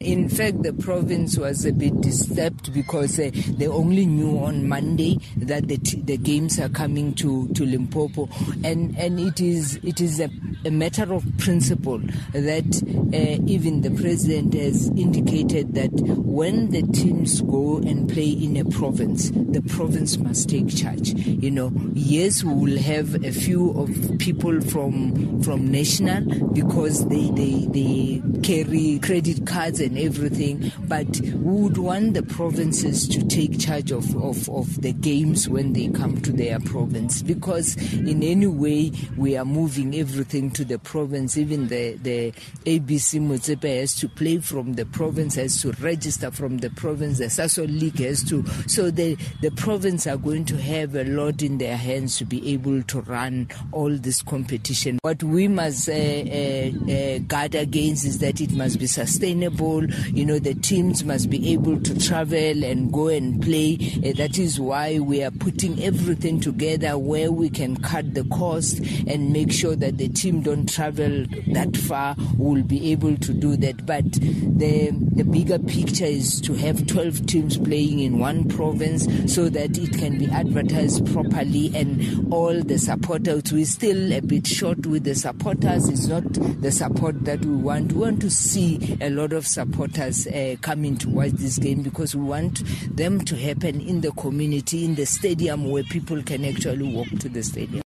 In fact, the province was a bit disturbed because uh, they only knew on Monday that the, t- the games are coming to, to Limpopo, and and it is it is a, a matter of principle that uh, even the president has indicated that when the teams go and play in a province, the province must take charge. You know, yes, we will have a few of people from from national because they they, they carry credit cards and everything, but we would want the provinces to take charge of, of, of the games when they come to their province because in any way we are moving everything to the province. Even the, the ABC Motsepe has to play from the province, has to register from the province, the Sasol League has to. So the, the province are going to have a lot in their hands to be able to run all this competition. What we must uh, uh, uh, guard against is that it must be sustainable. You know, the teams must be able to travel and go and play. Uh, that is why we are putting everything together where we can cut the cost and make sure that the team don't travel that far. We'll be able to do that. But the the bigger picture is to have 12 teams playing in one province so that it can be advertised properly and all the supporters. We're still a bit short with the supporters. It's not the support that we want. We want to see a lot of supporters uh, coming to watch this game because we want them to happen in the community, in the stadium where people can actually walk to the stadium.